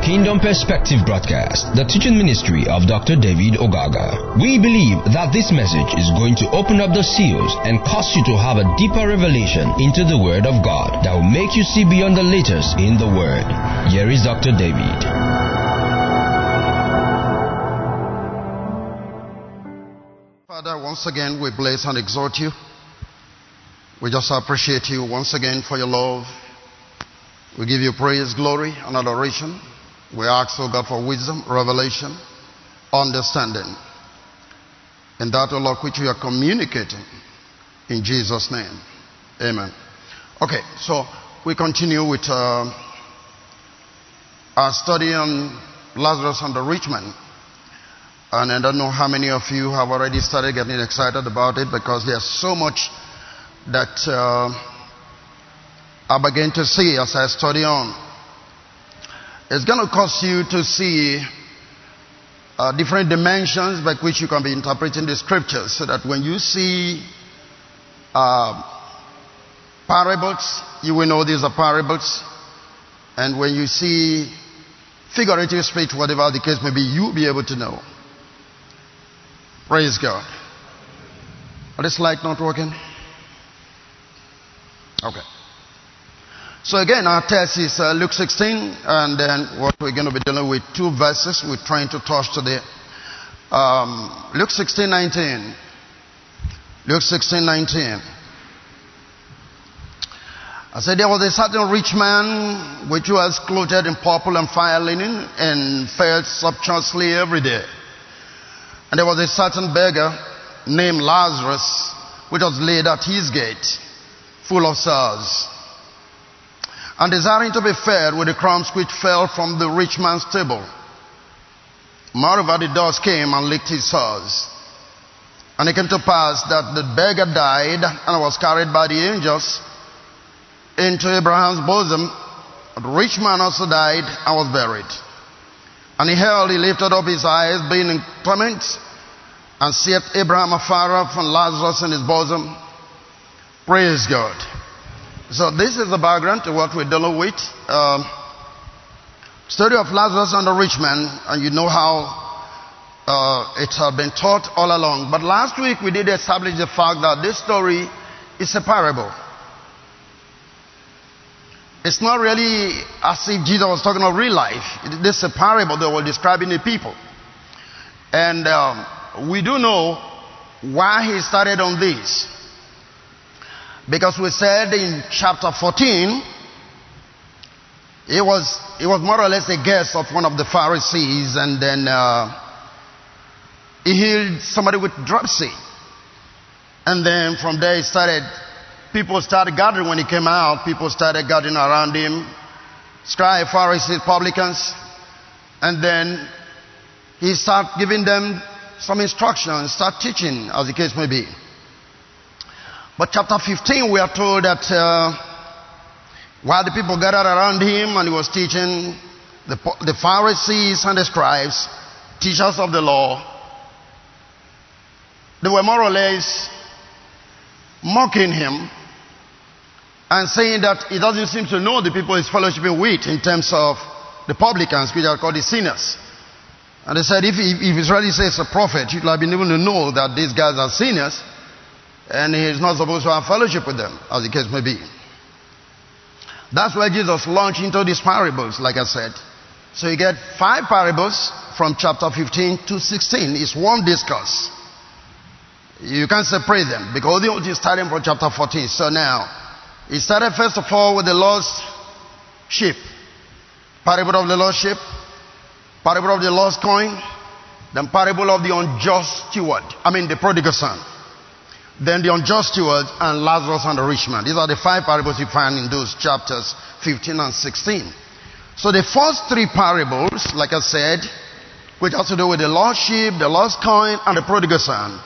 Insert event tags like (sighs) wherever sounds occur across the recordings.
Kingdom Perspective broadcast, the teaching ministry of Dr. David Ogaga. We believe that this message is going to open up the seals and cause you to have a deeper revelation into the Word of God that will make you see beyond the letters in the Word. Here is Dr. David. Father, once again we bless and exhort you. We just appreciate you once again for your love. We give you praise, glory, and adoration. We ask, oh God, for wisdom, revelation, understanding. And that, oh Lord, which we are communicating. In Jesus' name. Amen. Okay, so we continue with uh, our study on Lazarus and the rich man. And I don't know how many of you have already started getting excited about it because there's so much that uh, I begin to see as I study on. It's going to cause you to see uh, different dimensions by which you can be interpreting the scriptures so that when you see uh, parables, you will know these are parables. And when you see figurative speech, whatever the case may be, you'll be able to know. Praise God. Are this light not working? Okay. So again, our text is uh, Luke 16, and then what we're going to be dealing with two verses we're trying to touch today. Um, Luke 16, 19. Luke 16, 19. I said there was a certain rich man which was clothed in purple and fine linen and fed sumptuously every day. And there was a certain beggar named Lazarus which was laid at his gate, full of sores, and desiring to be fed with the crumbs which fell from the rich man's table. Moreover, the dogs came and licked his sores. And it came to pass that the beggar died and was carried by the angels into Abraham's bosom. The rich man also died and was buried. And he held, he lifted up his eyes, being in torment, and seeth Abraham afar off and Lazarus in his bosom. Praise God. So this is the background to what we're dealing with. Um, story of Lazarus and the rich man, and you know how uh, it had been taught all along. But last week we did establish the fact that this story is a parable. It's not really as if Jesus was talking of real life. This is a parable that was describing the people. And um, we do know why he started on this. Because we said in chapter 14, it was, was more or less a guess of one of the Pharisees, and then uh, he healed somebody with dropsy. And then from there he started people started gathering when he came out. People started gathering around him. Scribe, Pharisees, publicans. And then he started giving them some instructions, start teaching, as the case may be. But chapter 15, we are told that uh, while the people gathered around him and he was teaching, the, the Pharisees and the scribes, teachers of the law, they were more or less mocking him and saying that he doesn't seem to know the people he's fellowshipping with in terms of the publicans, which are called the sinners. And they said if, if, Israeli says a prophet, you'd have been able to know that these guys are sinners and he's not supposed to have fellowship with them, as the case may be. That's why Jesus launched into these parables, like I said. So you get five parables from chapter 15 to 16. It's one discourse. You can't separate them because the starting from chapter 14. So now, he started first of all with the lost sheep. Parable of the lost sheep. Parable of the lost coin. Then parable of the unjust steward. I mean the prodigal son. Then the unjust steward and Lazarus and the rich man. These are the five parables you find in those chapters 15 and 16. So the first three parables, like I said, which has to do with the lost sheep, the lost coin, and the prodigal son,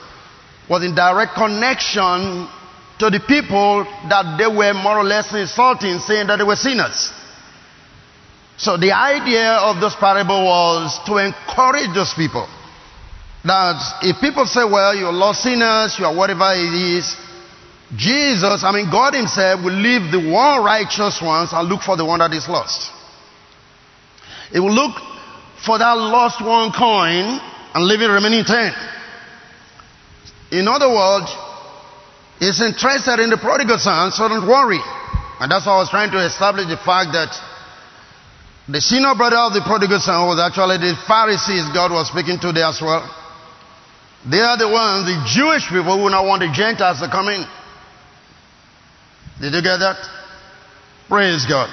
was in direct connection to the people that they were more or less insulting, saying that they were sinners. So the idea of this parable was to encourage those people. That if people say, well, you're lost sinners, you are whatever it is, Jesus, I mean, God Himself will leave the one righteous ones and look for the one that is lost. He will look for that lost one coin and leave it remaining ten. In other words, he's interested in the prodigal son, so don't worry. And that's why I was trying to establish the fact that the senior brother of the prodigal son was actually the Pharisees God was speaking to there as well. They are the ones, the Jewish people who now want the Gentiles to come in. Did you get that? Praise God.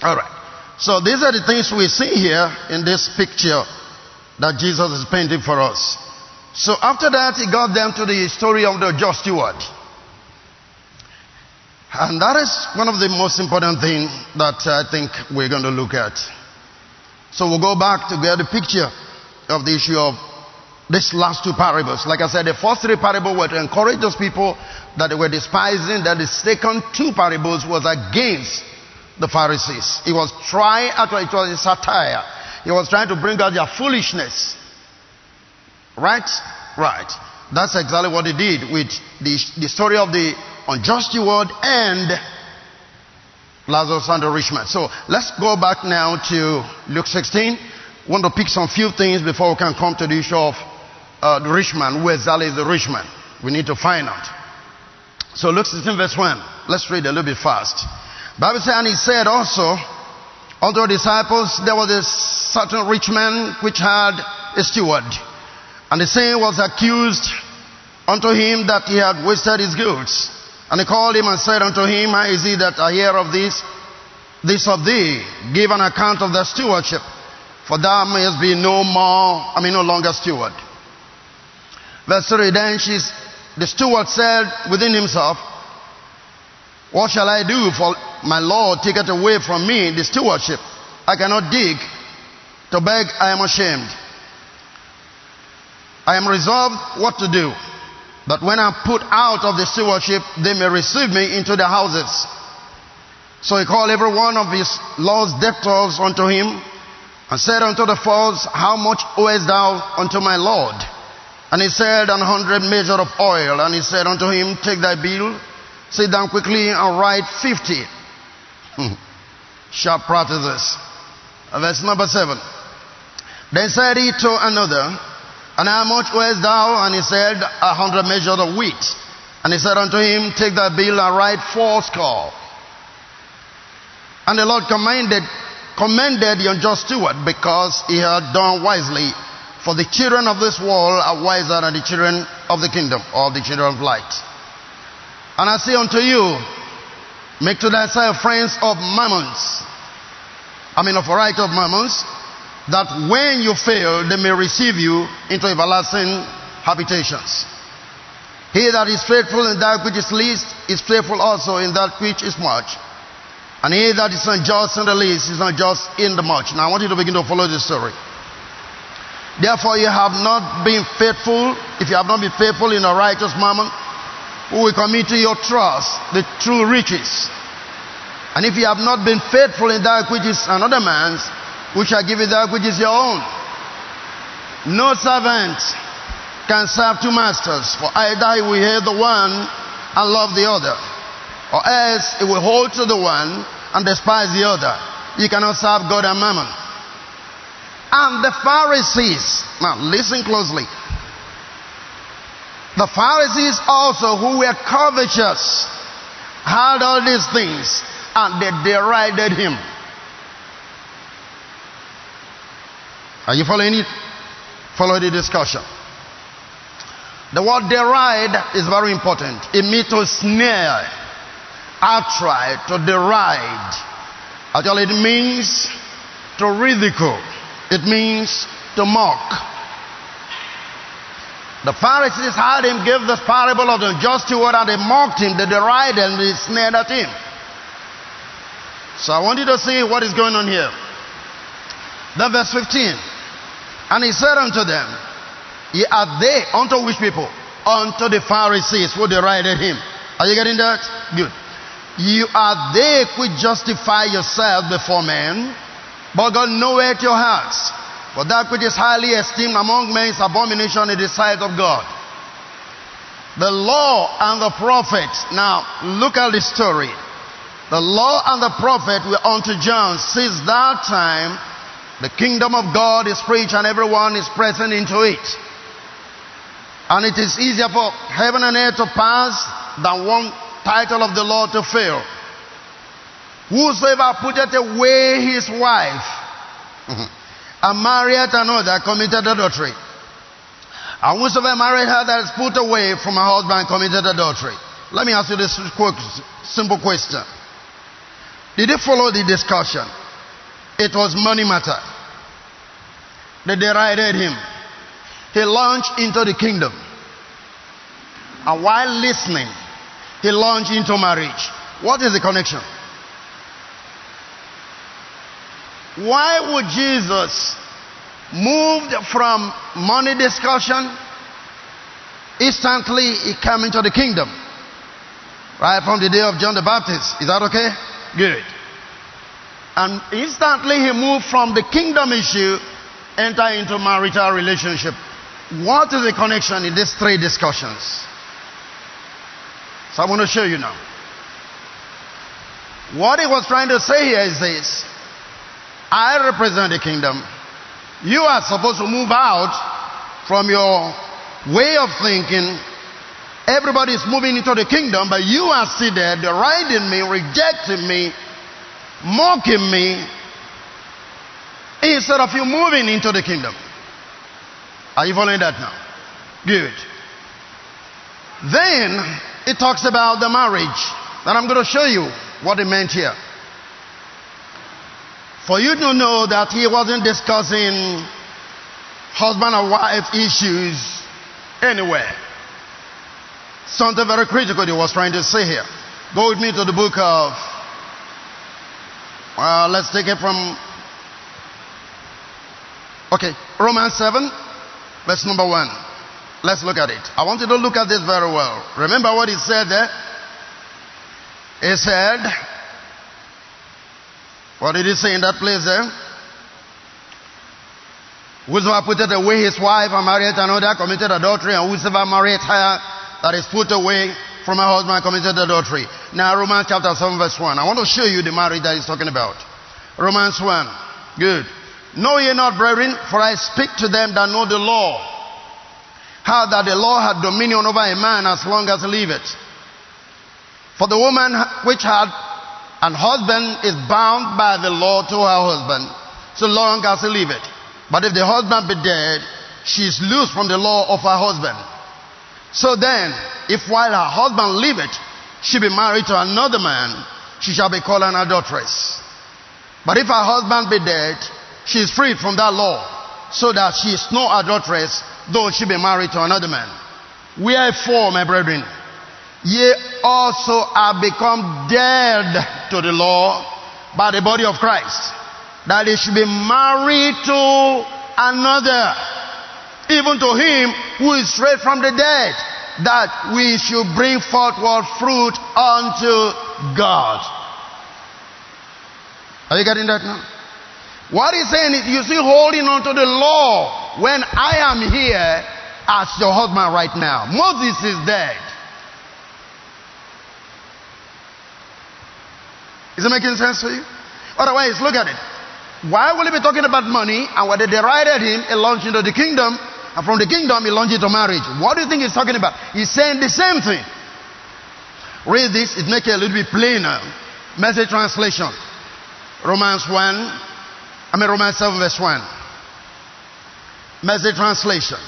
All right. So these are the things we see here in this picture that Jesus is painting for us. So after that, he got them to the story of the just steward. And that is one of the most important things that I think we're going to look at. So we'll go back to get the picture of the issue of these last two parables. Like I said, the first three parables were to encourage those people that they were despising, that the second two parables was against the Pharisees. He was trying, actually, it was a satire. He was trying to bring out their foolishness. Right? Right. That's exactly what he did with the, the story of the unjust steward and Lazarus and the rich man. So let's go back now to Luke 16. I want to pick some few things before we can come to the issue of uh, the rich man. Who exactly is the rich man? We need to find out. So Luke 16 verse 1. Let's read a little bit fast. Bible says, and he said also unto the disciples, there was a certain rich man which had a steward. And the same was accused unto him that he had wasted his goods. And he called him and said unto him, How is it that I hear of this, this of thee? Give an account of thy stewardship, for thou mayest be no more, I mean no longer steward. Verse 3, then she's, the steward said within himself, What shall I do? For my Lord taketh away from me the stewardship. I cannot dig. To beg, I am ashamed. I am resolved what to do that when I'm put out of the stewardship, they may receive me into their houses. So he called every one of his Lord's debtors unto him, and said unto the first, How much owest thou unto my Lord? And he said, An hundred measure of oil. And he said unto him, Take thy bill, sit down quickly, and write fifty. (laughs) Sharp practices. Uh, verse number seven. Then said he to another, and how much weighest thou? And he said, A hundred measure of wheat. And he said unto him, Take thy bill and write fourscore. And the Lord commended, commended the unjust steward because he had done wisely. For the children of this world are wiser than the children of the kingdom, or the children of light. And I say unto you, make to thyself friends of mammons. I mean of a variety of mammons, that when you fail, they may receive you into everlasting habitations. He that is faithful in that which is least is faithful also in that which is much. And he that is unjust in the least is unjust in the much. Now I want you to begin to follow this story. Therefore you have not been faithful, if you have not been faithful in a righteous mammon, who will commit to your trust the true riches. And if you have not been faithful in that which is another man's, we shall give you that which is your own. No servant can serve two masters, for either he will hate the one and love the other, or else he will hold to the one and despise the other. You cannot serve God and mammon. And the Pharisees, now listen closely. The Pharisees also, who were covetous, had all these things, and they derided him. Are you following it? Follow the discussion. The word deride is very important. It means to sneer, outright, to deride. Actually, it means to ridicule. It means to mock. The Pharisees had him give this parable of the just steward and they mocked him, they derided him, they sneered at him. So I want you to see what is going on here. Then verse 15. And he said unto them, Ye are they unto which people? Unto the Pharisees who derided him. Are you getting that? Good. You are they which justify yourselves before men, but God knoweth your hearts. For that which is highly esteemed among men is abomination in the sight of God. The law and the prophets. Now, look at the story. The law and the prophet were unto John since that time The kingdom of God is preached and everyone is present into it. And it is easier for heaven and earth to pass than one title of the law to fail. Whosoever putteth away his wife (laughs) and marrieth another committed adultery. And whosoever married her that is put away from her husband committed adultery. Let me ask you this quick, simple question. Did you follow the discussion? It was money matter. They derided him. He launched into the kingdom. And while listening, he launched into marriage. What is the connection? Why would Jesus moved from money discussion? Instantly he came into the kingdom. Right from the day of john the baptist. Is that okay? Good. And instantly he moved from the kingdom issue enter into marital relationship. What is the connection in these three discussions? So i want to show you now. What he was trying to say here is this i represent the kingdom you are supposed to move out from your way of thinking. Everybody is moving into the kingdom, but you are still there, deriding me, rejecting me, mocking me, instead of you moving into the kingdom. Are you following that now? Good. Then it talks about the marriage. And I'm going to show you what it meant here. For you to know that he wasn't discussing husband and wife issues anywhere. Something very critical he was trying to say here. Go with me to the book of, well, let's take it from, okay, Romans 7, verse number 1. Let's look at it. I want you to look at this very well. Remember what he said there? He said, what did he say in that place eh? there? Whosoever putteth away his wife and married another committed adultery, and whosoever married her that is put away from her husband committed adultery. Now Romans chapter 7 verse 1. I want to show you the marriage that he's talking about. Romans 1. Good. Know ye not, brethren, for I speak to them that know the law, how that the law had dominion over a man as long as he liveth. For the woman which had and husband is bound by the law to her husband, so long as he liveth. But if the husband be dead, she is loose from the law of her husband. So then, if while her husband liveth, she be married to another man, she shall be called an adulteress. But if her husband be dead, she is freed from that law, so that she is no adulteress, though she be married to another man. Wherefore, my brethren, ye also are become dead to the law by the body of Christ, that ye should be married to another, even to him who is raised from the dead, that we should bring forth what fruit unto God. Are you getting that now? What he's saying is, you see, holding on to the law when I am here as your husband right now. Moses is dead. Is it making sense to you? Otherwise, look at it. Why will he be talking about money? And when they derided him, he launched into the kingdom. And from the kingdom, he launched into marriage. What do you think he's talking about? He's saying the same thing. Read this, it makes it a little bit plainer. Message translation. Romans 1, I mean Romans 7 verse 1. Message translation.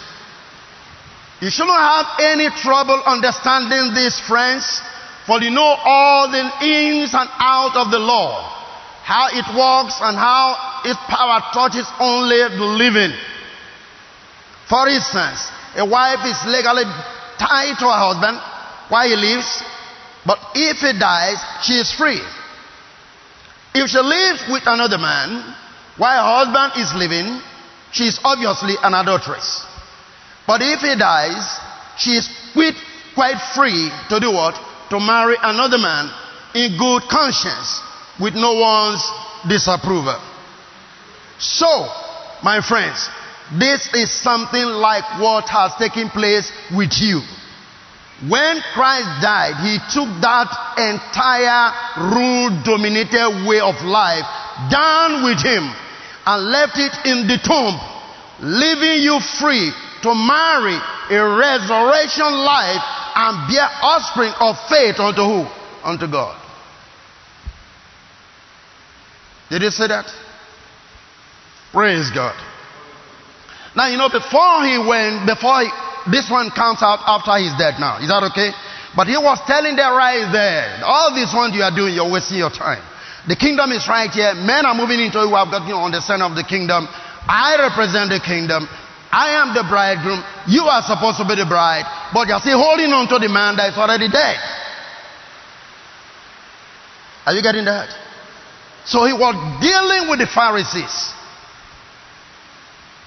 You shouldn't have any trouble understanding this, friends. For you know all the ins and out of the law, how it works and how its power touches only the living. For instance, a wife is legally tied to her husband while he lives, but if he dies, she is free. If she lives with another man while her husband is living, she is obviously an adulteress. But if he dies, she is quite free to do what? To marry another man in good conscience with no one's disapproval. So, my friends, this is something like what has taken place with you. When Christ died, He took that entire rule dominated way of life down with Him and left it in the tomb, leaving you free to marry a resurrection life and bear offspring of faith unto who? Unto God. Did you say that? Praise God. Now, you know, before he went, before he, this one comes out after he's dead now. Is that okay? But he was telling them right there, all this one you are doing, you're wasting your time. The kingdom is right here. Men are moving into it who have got you on the center of the kingdom. I represent the kingdom. I am the bridegroom. You are supposed to be the bride. But you're still holding on to the man that is already dead. Are you getting that? So he was dealing with the Pharisees.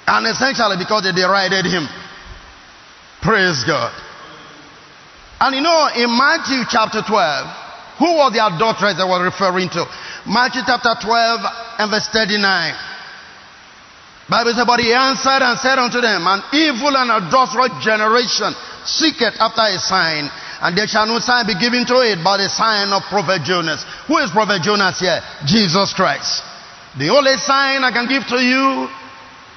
And essentially because they derided him. Praise God. And you know, in Matthew chapter 12, who were the adulterers they were referring to? Matthew chapter 12 and verse 39. Bible says, but he answered and said unto them, an evil and adulterous generation seeketh after a sign, and there shall no sign be given to it but the sign of prophet Jonas. Who is prophet Jonas here? Jesus Christ. The only sign I can give to you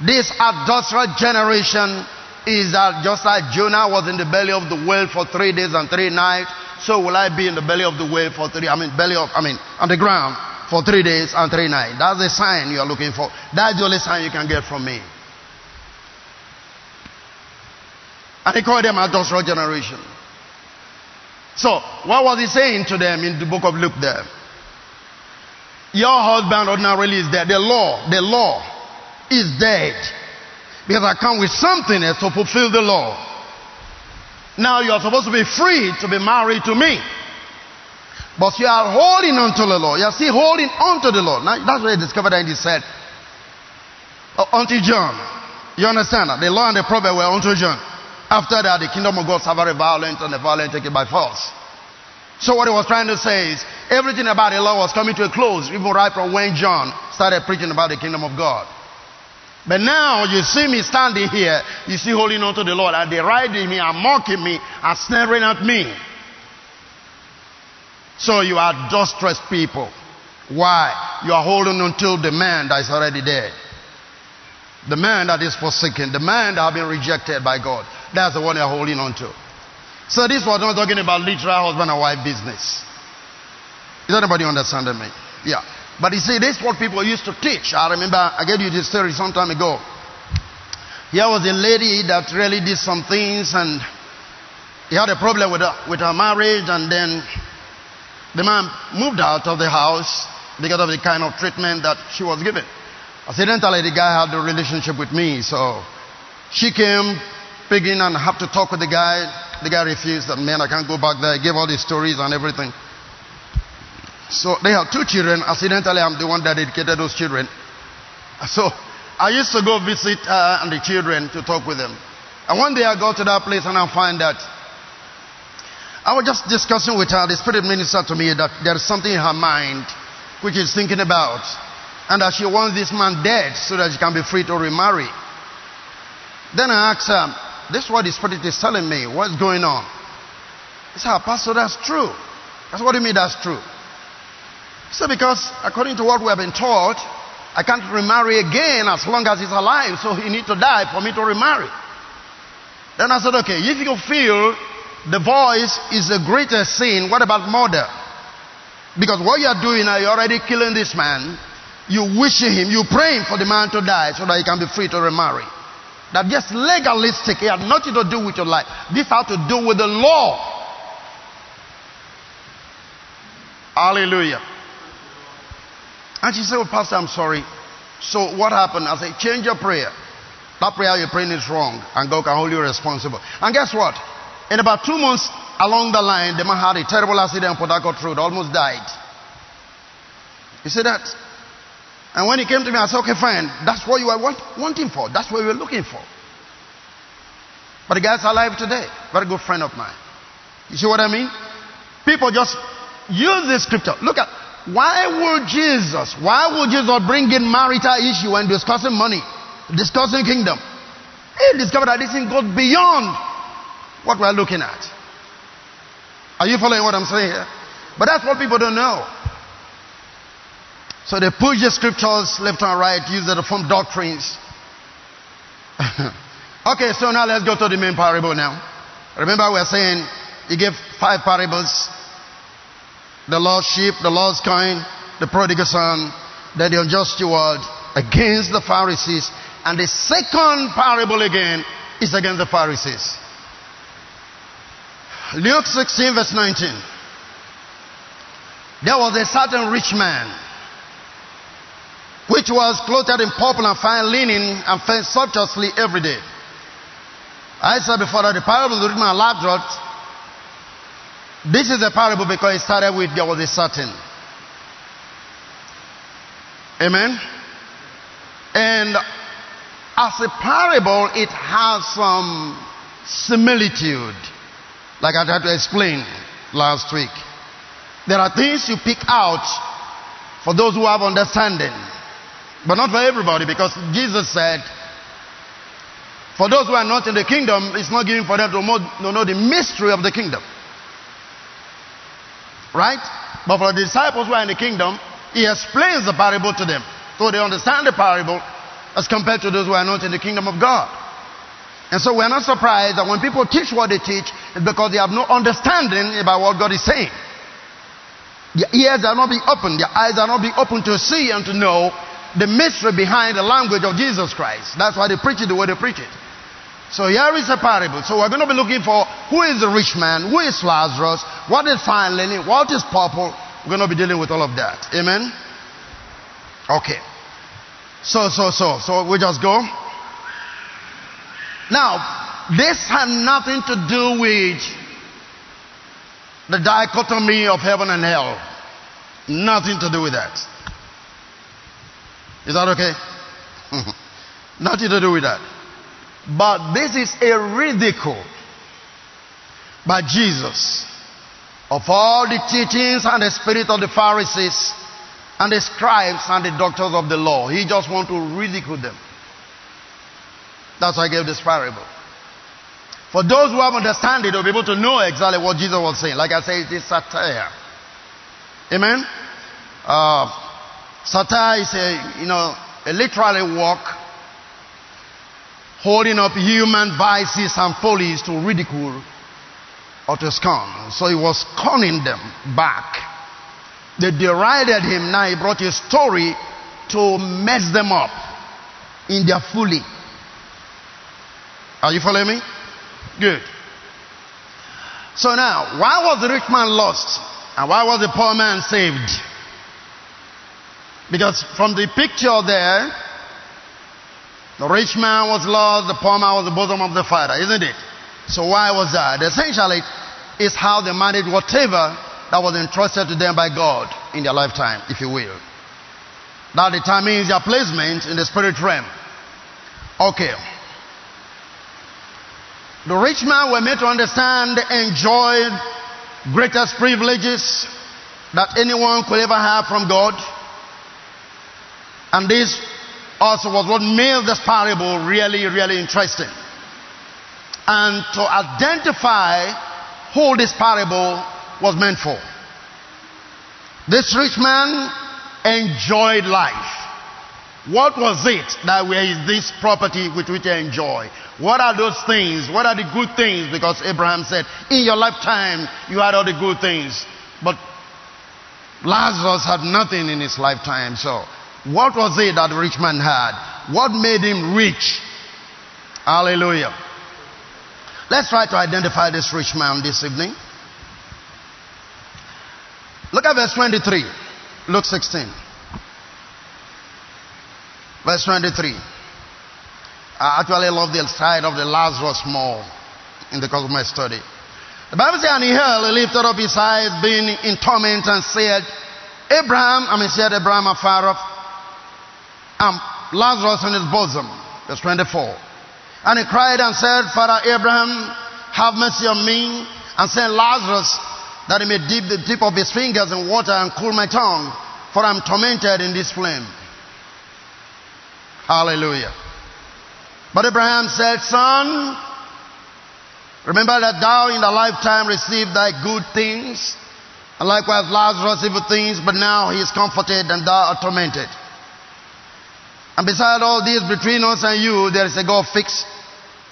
this adulterous generation is that just like Jonah was in the belly of the whale for three days and three nights, so will I be in the belly of the whale for three, I mean, belly of, I mean, on the ground for three days and three nights. That's the sign you are looking for. That's the only sign you can get from me. And he called them adulterous generation. So, what was he saying to them in the book of Luke there? Your husband ordinarily is there. The law, the law is dead. Because I come with something else to fulfill the law. Now you are supposed to be free to be married to me. But you are holding on to the law. You are still holding on to the law. Now that's what I discovered and he said. Uh, unto John. You understand that? The law and the prophet were unto John. After that, the kingdom of God suffered violence and the violent taken by force. So what he was trying to say is everything about the law was coming to a close, even right from when John started preaching about the kingdom of God. But now you see me standing here, you see holding on to the Lord, and they're riding me and mocking me and snaring at me. So you are adulterous people. Why? You are holding on to the man that is already dead. The man that is forsaken, the man that has been rejected by God. That's the one you're holding on to. So this was not talking about literal husband and wife business. Is anybody understanding me? Yeah. But you see, this is what people used to teach. I remember I gave you this story some time ago. Here was a lady that really did some things and he had a problem with her, with her marriage and then the man moved out of the house because of the kind of treatment that she was given. Accidentally, the guy had a relationship with me, so she came begging and have to talk with the guy. The guy refused. That man, I can't go back there. He gave all these stories and everything. So they have two children. Accidentally, I'm the one that educated those children. So I used to go visit her and the children to talk with them. And one day I go to that place and I find that I was just discussing with her. The Spirit minister to me that there is something in her mind which is thinking about, and that she wants this man dead so that she can be free to remarry. Then I asked her, "This is what the Spirit is telling me. What's going on?" He said, ah, "Pastor, that's true." That's what do you mean that's true? So because according to what we have been taught, I can't remarry again as long as he's alive, so he need to die for me to remarry. Then I said, okay, if you feel divorce is a greater sin, what about murder? Because what you are doing now, you're already killing this man. You wishing him, you praying for the man to die so that he can be free to remarry. That just legalistic. It had nothing to do with your life. This had to do with the law. Hallelujah. And she said, Oh, Pastor, I'm sorry. So what happened? I said, Change your prayer. That prayer you're praying is wrong, and God can hold you responsible. And guess what? In about two months along the line, the man had a terrible accident on Port Road, almost died. You see that? And when he came to me, I said, okay, fine. That's what you are want, wanting for. That's what we are looking for. But the guy's alive today. Very good friend of mine. You see what I mean? People just use this scripture. Look at why would Jesus, why would Jesus bring in marital issue and discussing money, discussing kingdom? He discovered that this thing goes beyond what we're looking at. Are you following what I'm saying here? But that's what people don't know. So they push the scriptures left and right, use to form doctrines. (laughs) okay, so now let's go to the main parable now. Remember we are saying he gave five parables. The lost sheep, the lost coin, the prodigal son, then the unjust steward against the Pharisees. And the second parable again is against the Pharisees. Luke 16 verse 19. There was a certain rich man which was clothed in purple and fine linen and fed sumptuously every day. I said before that the parable of the rich man Lazarus, this is a parable because it started with there was a certain. Amen. And as a parable, it has some similitude, like I tried to explain last week. There are things you pick out for those who have understanding, but not for everybody, because Jesus said, for those who are not in the kingdom, it's not given for them to know the mystery of the kingdom. Right? But for the disciples who are in the kingdom, he explains the parable to them. So they understand the parable as compared to those who are not in the kingdom of God. And so we're not surprised that when people teach what they teach, it's because they have no understanding about what God is saying. Their ears are not being opened, their eyes are not being opened to see and to know the mystery behind the language of Jesus Christ. That's why they preach it the way they preach it. So here is a parable. So we're going to be looking for who is the rich man, who is Lazarus, what is fine linen, what is purple. We're going to be dealing with all of that. Amen? Okay. So, so, so. So we just go. Now, this had nothing to do with the dichotomy of heaven and hell. Nothing to do with that. Is that okay? (laughs) Nothing to do with that. But this is a ridicule by Jesus of all the teachings and the spirit of the Pharisees and the scribes and the doctors of the law. He just wants to ridicule them. That's why I gave this parable. For those who have understanding, they'll be able to know exactly what Jesus was saying. Like I said, it is satire. Amen? Uh, satire is a, you know, a literary work holding up human vices and follies to ridicule or to scorn. So he was scorning them back. They derided him. Now he brought a story to mess them up in their folly. Are you following me? Good. So now, why was the rich man lost? And why was the poor man saved? Because from the picture there, the rich man was lost, the poor man was the bosom of the Father, isn't it? So why was that? Essentially, it's how they managed whatever that was entrusted to them by God in their lifetime, if you will. That determines their placement in the spirit realm. Okay. The rich man were made to understand, enjoyed greatest privileges that anyone could ever have from God. And this also was what made this parable really, really interesting. And to identify who this parable was meant for. This rich man enjoyed life. What was it that is this property which I enjoy? What are those things? What are the good things? Because Abraham said, in your lifetime, you had all the good things. But Lazarus had nothing in his lifetime. So what was it that the rich man had? What made him rich? Hallelujah. Let's try to identify this rich man this evening. Look at verse 23. Luke 16. Verse 23. I actually love the side of the Lazarus more in the course of my study. The Bible says, and he held, he lifted up his eyes, being in torment, and said, Abraham, I mean, said Abraham afar off, um, Lazarus in his bosom. Verse 24. And he cried and said, Father Abraham, have mercy on me, and send Lazarus that he may dip the tip of his fingers in water and cool my tongue, for I'm tormented in this flame. Hallelujah. But Abraham said, Son, remember that thou in thy lifetime received thy good things, And likewise Lazarus evil things, but now he is comforted and thou art tormented. And beside all this, between us and you, there is a gulf fixed,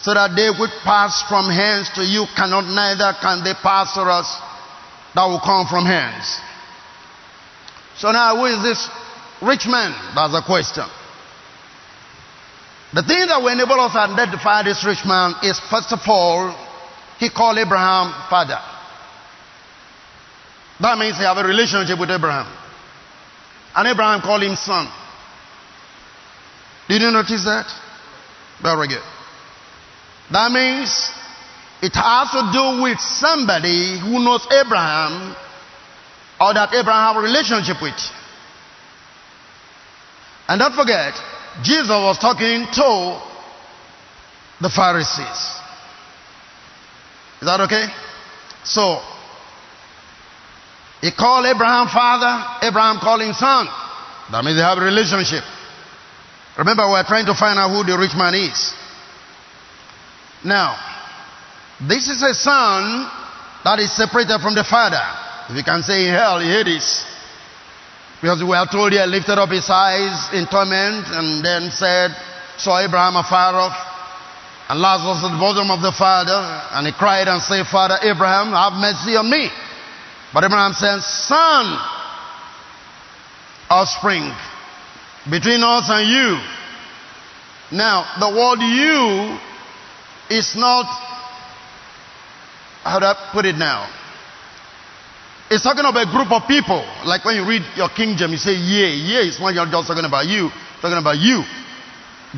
so that they which pass from hence to you cannot, neither can they pass to us that will come from hence. So now, who is this rich man? That's the question. The thing that will enable us to identify this rich man is, first of all, he called Abraham father. That means he have a relationship with Abraham. And Abraham called him son. Did you notice that? Very good. That means it has to do with somebody who knows Abraham or that Abraham have a relationship with. And don't forget, Jesus was talking to the Pharisees. Is that okay? So, he called Abraham father, Abraham him son. That means they have a relationship. Remember, we're trying to find out who the rich man is. Now, this is a son that is separated from the father. If you can say hell, Hades. Because we are told he lifted up his eyes in torment and then said, saw Abraham afar off and Lazarus at the bosom of the father and he cried and said, Father Abraham, have mercy on me. But Abraham said, Son, offspring, between us and you. Now, the word you is not, how do I put it now? It's talking about a group of people. Like when you read your King James, you say, yeah, yeah. It's not just talking about you, talking about you.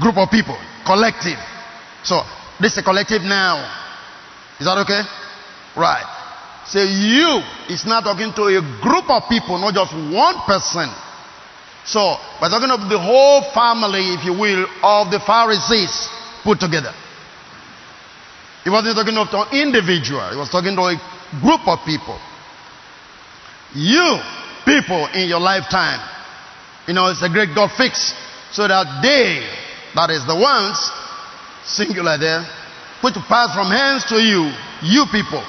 Group of people, collective. So, this is a collective now. Is that okay? Right. So you is not talking to a group of people, not just one person. So, we're talking of the whole family, if you will, of the Pharisees put together. He wasn't talking of an individual, he was talking to a group of people. You people in your lifetime, you know, it's a great God fix so that they, that is the ones, singular there, which pass from hands to you, you people,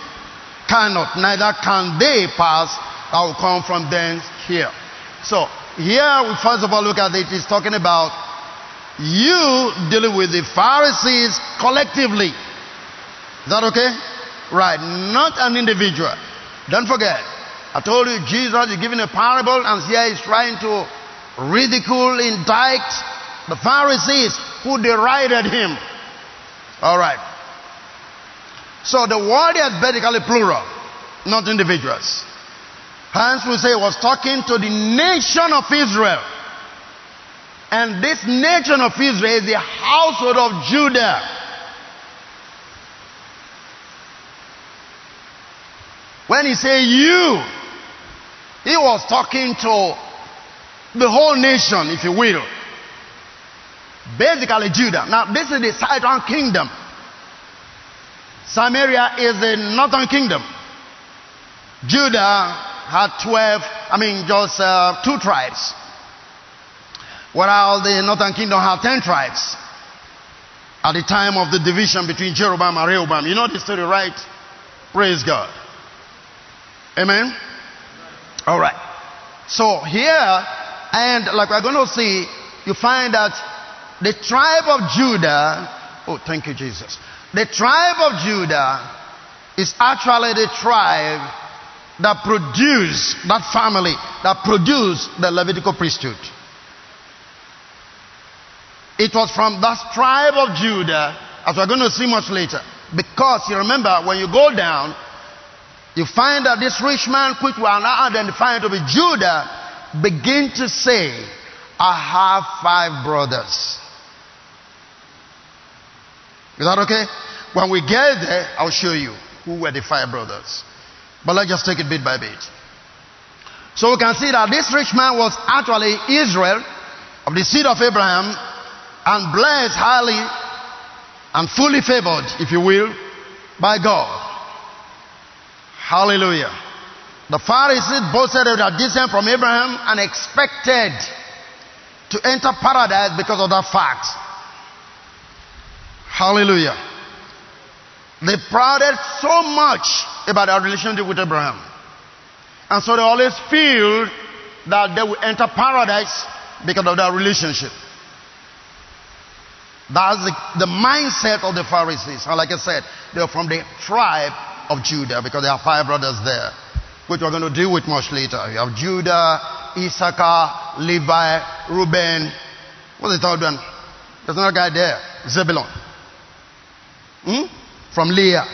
cannot, neither can they pass that will come from thence here. So, here we first of all look at it, it's talking about you dealing with the Pharisees collectively. Is that okay? Right, not an individual. Don't forget, I told you Jesus is giving a parable and here he's trying to ridicule, indict the Pharisees who derided him. Alright. So the word is basically plural, not individuals. Hence we say he was talking to the nation of Israel. And this nation of Israel is the household of Judah. When he say you, he was talking to the whole nation, if you will. Basically Judah. Now this is the southern kingdom. Samaria is the northern kingdom. Judah had 12, I mean, just uh, two tribes. While the northern kingdom had 10 tribes at the time of the division between Jeroboam and Rehoboam. You know the story, right? Praise God. Amen? All right. So here, and like we're going to see, you find that the tribe of Judah, oh, thank you, Jesus. The tribe of Judah is actually the tribe that produced, that family that produced the Levitical priesthood. It was from that tribe of Judah, as we're going to see much later. Because you remember, when you go down, you find that this rich man, which we are now identifying to be Judah, begin to say, I have five brothers. Is that okay? When we get there, I'll show you who were the five brothers. But let's just take it bit by bit. So we can see that this rich man was actually Israel, of the seed of Abraham, and blessed highly and fully favored, if you will, by God. Hallelujah. The Pharisees boasted of their descent from Abraham and expected to enter paradise because of that fact. Hallelujah. They prouded so much about our relationship with Abraham. And so they always feel that they will enter paradise because of their relationship. That's the, the mindset of the Pharisees. And like I said, they're from the tribe of Judah because there are five brothers there, which we're going to deal with much later. You have Judah, Issachar, Levi, Reuben. What's the third one? There's another guy there, Zebulon. Hmm? From Leah.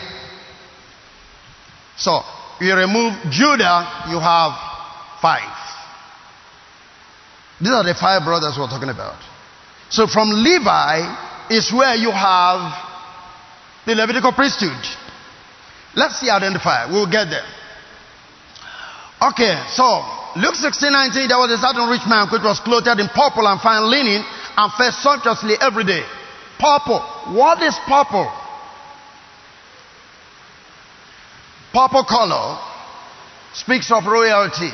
So, you remove Judah, you have five. These are the five brothers we're talking about. So from Levi is where you have the Levitical priesthood. Let's see identify. We'll get there. Okay, so Luke 16, 19, there was a certain rich man which was clothed in purple and fine linen and fed sumptuously every day. Purple. What is purple? Purple color speaks of royalty.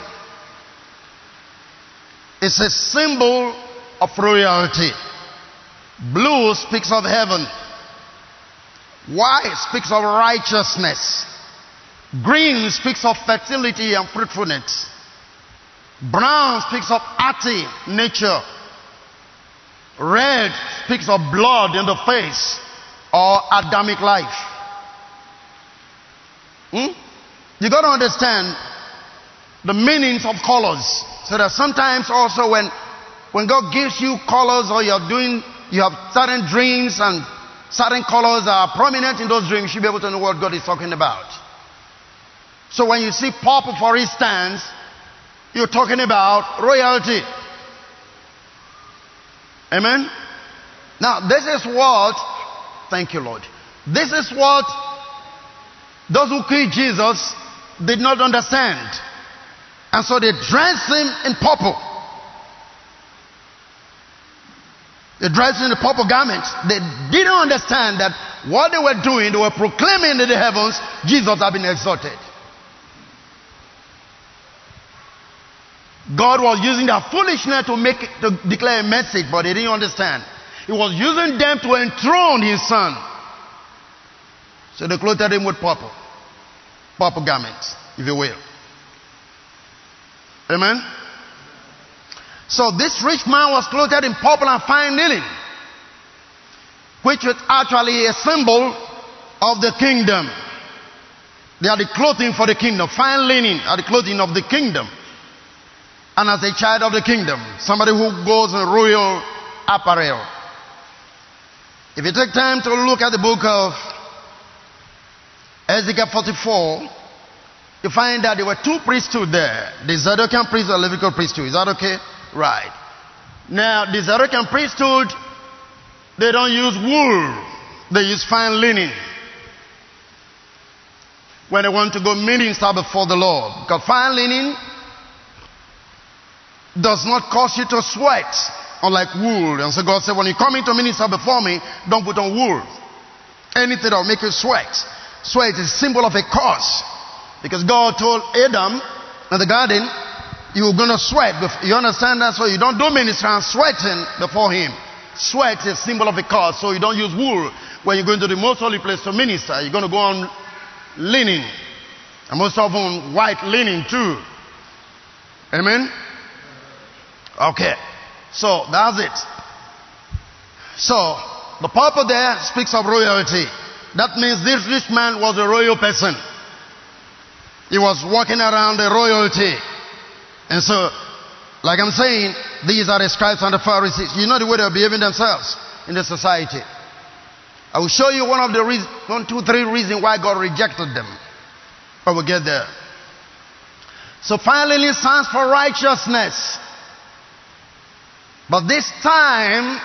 It's a symbol of royalty. Blue speaks of heaven. White speaks of righteousness. Green speaks of fertility and fruitfulness. Brown speaks of earthy nature. Red speaks of blood in the face or Adamic life. Hmm? You got to understand the meanings of colors. So that sometimes also when, when God gives you colors or you're doing, you have certain dreams and certain colors are prominent in those dreams, you should be able to know what God is talking about. So when you see purple, for instance, you're talking about royalty. Amen? Now, this is what, thank you, Lord. This is what those who killed Jesus did not understand. And so they dressed him in purple. They dressed in the purple garments. They didn't understand that what they were doing, they were proclaiming in the heavens, Jesus had been exalted. God was using their foolishness to make to declare a message, but they didn't understand. He was using them to enthrone his son. So they clothed him with purple. Purple garments, if you will. Amen. So this rich man was clothed in purple and fine linen, which was actually a symbol of the kingdom. They are the clothing for the kingdom. Fine linen are the clothing of the kingdom. And as a child of the kingdom, somebody who goes in royal apparel. If you take time to look at the book of Ezekiel 44, you find that there were two priesthood there. The Zadokian priesthood and Levitical priesthood. Is that okay? Right. Now, the Zadokian priesthood, they don't use wool. They use fine linen. When they want to go minister before the Lord. Because fine linen does not cause you to sweat, unlike wool. And so God said, when you come into minister before me, don't put on wool. Anything that will make you sweat. Sweat is a symbol of a curse. Because God told Adam in the garden, you're going to sweat. You understand that? So you don't do ministry and sweating before Him. Sweat is a symbol of a curse, so you don't use wool when you're going to the most holy place to minister. You're going to go on linen. And most often white linen too. Amen? Okay. So that's it. So the purple there speaks of royalty. That means this rich man was a royal person. He was walking around the royalty. And so, like I'm saying, these are the scribes and the Pharisees. You know the way they're behaving themselves in the society. I will show you one of the reasons, one, two, three reasons why God rejected them. But we'll get there. So finally, stands for righteousness. But this time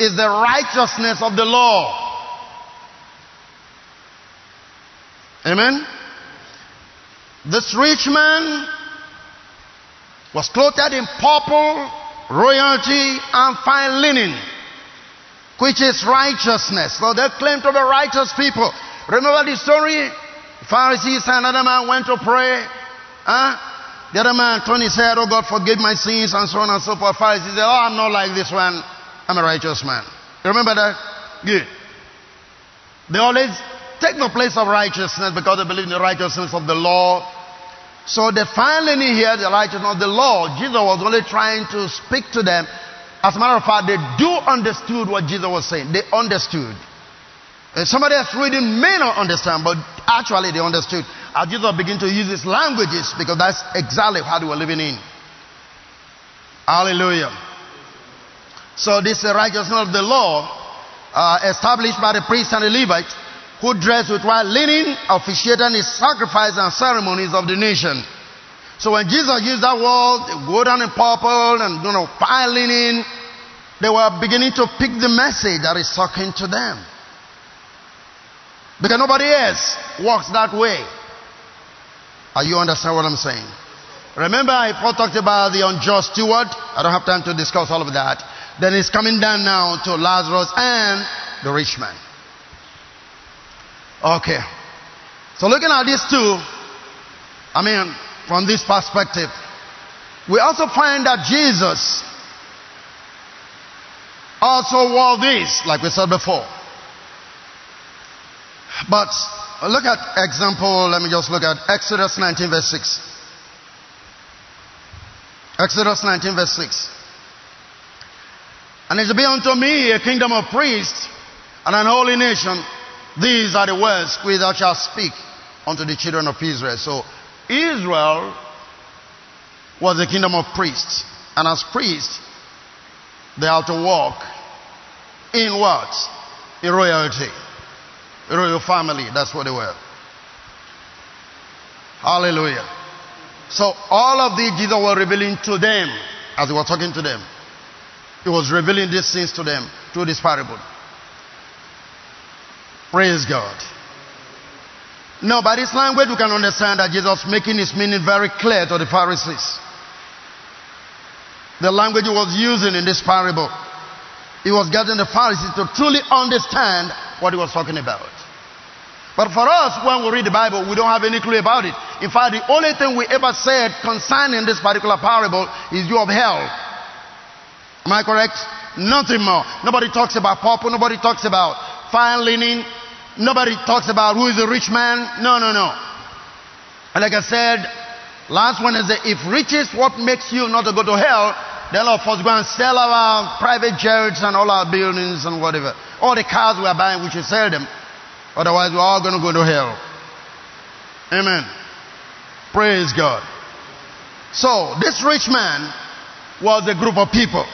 is the righteousness of the law. Amen? This rich man was clothed in purple, royalty, and fine linen, which is righteousness. So they claim to be righteous people. Remember the story? Pharisees and another man went to pray. Huh? The other man turned his head, Oh God, forgive my sins, and so on and so forth. Pharisees said, Oh, I'm not like this one. I'm a righteous man. You remember that? Good. They always take the place of righteousness because they believe in the righteousness of the law So the finally here, the righteousness of the law, Jesus was only trying to speak to them. As a matter of fact, they do understood what Jesus was saying. They understood. And somebody else reading may not understand, but actually they understood. As Jesus began to use his languages, because that's exactly how they were living in. Hallelujah. So this righteousness of the law, uh, established by the priest and the Levite, who dressed with white linen, officiating his sacrifice and ceremonies of the nation. So when Jesus used that word, gold and purple and you know, fine linen, they were beginning to pick the message that is talking to them. Because nobody else walks that way. Are you understand what I'm saying? Remember, I talked about the unjust steward. I don't have time to discuss all of that. Then it's coming down now to Lazarus and the rich man. Okay. So looking at these two, I mean, from this perspective, we also find that Jesus also wore this, like we said before. But look at example, let me just look at Exodus 19 verse 6. Exodus 19 verse 6. And it shall be unto me a kingdom of priests and an holy nation. These are the words which thou shalt speak unto the children of Israel. So Israel was the kingdom of priests. And as priests, they have to walk in what? In royalty. A royal family. That's what they were. Hallelujah. So all of these Jesus was revealing to them as he was talking to them. He was revealing these things to them through this parable. Praise God. Now, by this language, we can understand that Jesus making his meaning very clear to the Pharisees. The language he was using in this parable, he was getting the Pharisees to truly understand what he was talking about. But for us, when we read the Bible, we don't have any clue about it. In fact, the only thing we ever said concerning this particular parable is you of hell. Am I correct? Nothing more. Nobody talks about purple. Nobody talks about fine linen. Nobody talks about who is a rich man. No, no, no. Like I said last one Wednesday, if riches what makes you not to go to hell, then of us go and sell our private jets and all our buildings and whatever. All the cars we are buying, we should sell them. Otherwise, we're all going to go to hell. Amen. Praise God. So, this rich man was a group of people,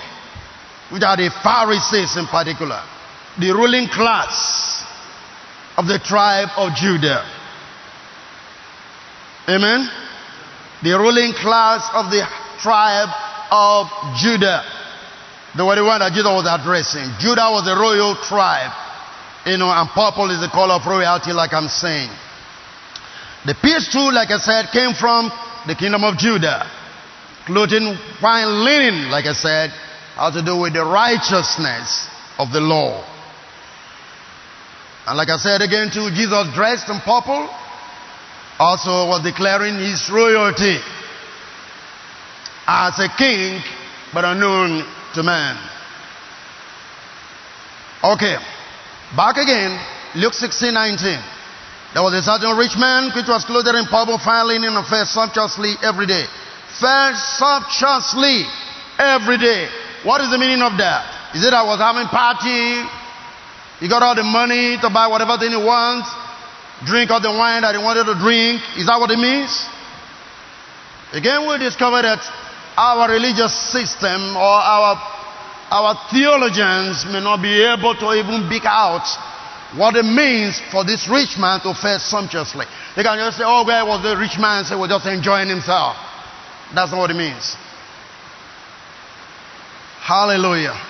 which are the Pharisees in particular, the ruling class of the tribe of Judah. Amen. The ruling class of the tribe of Judah. They were the one that Judah was addressing. Judah was a royal tribe. You know, and purple is the color of royalty, like I'm saying. The peace too, like I said, came from the kingdom of Judah. Clothing fine linen, like I said, had to do with the righteousness of the law. And like I said again too, Jesus dressed in purple also was declaring his royalty as a king, but unknown to man. Okay, back again, Luke 16, 19. There was a certain rich man which was clothed in purple, fine linen, and fed sumptuously every day. Fed sumptuously every day. What is the meaning of that? Is it I was having party, he got all the money to buy whatever thing he wants, drink all the wine that he wanted to drink. Is that what it means? Again, we discover that our religious system or our, our theologians may not be able to even pick out what it means for this rich man to fare sumptuously. They can just say, oh, where was the rich man? Say, so was just enjoying himself. That's not what it means. Hallelujah.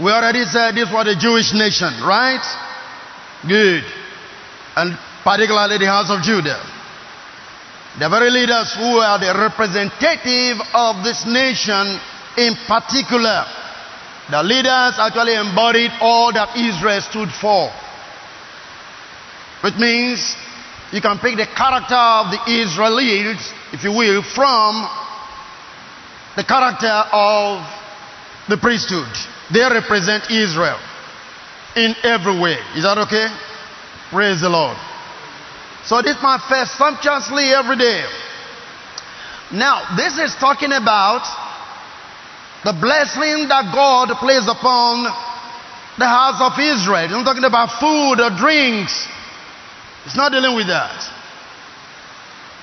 We already said this was a Jewish nation, right? Good. And particularly the house of Judah. The very leaders who are the representative of this nation in particular. The leaders actually embodied all that Israel stood for. Which means you can pick the character of the Israelites, if you will, from the character of the priesthood. They represent Israel in every way. Is that okay? Praise the Lord. So this man fed sumptuously every day. Now, this is talking about the blessing that God placed upon the house of Israel. It's not talking about food or drinks. It's not dealing with that.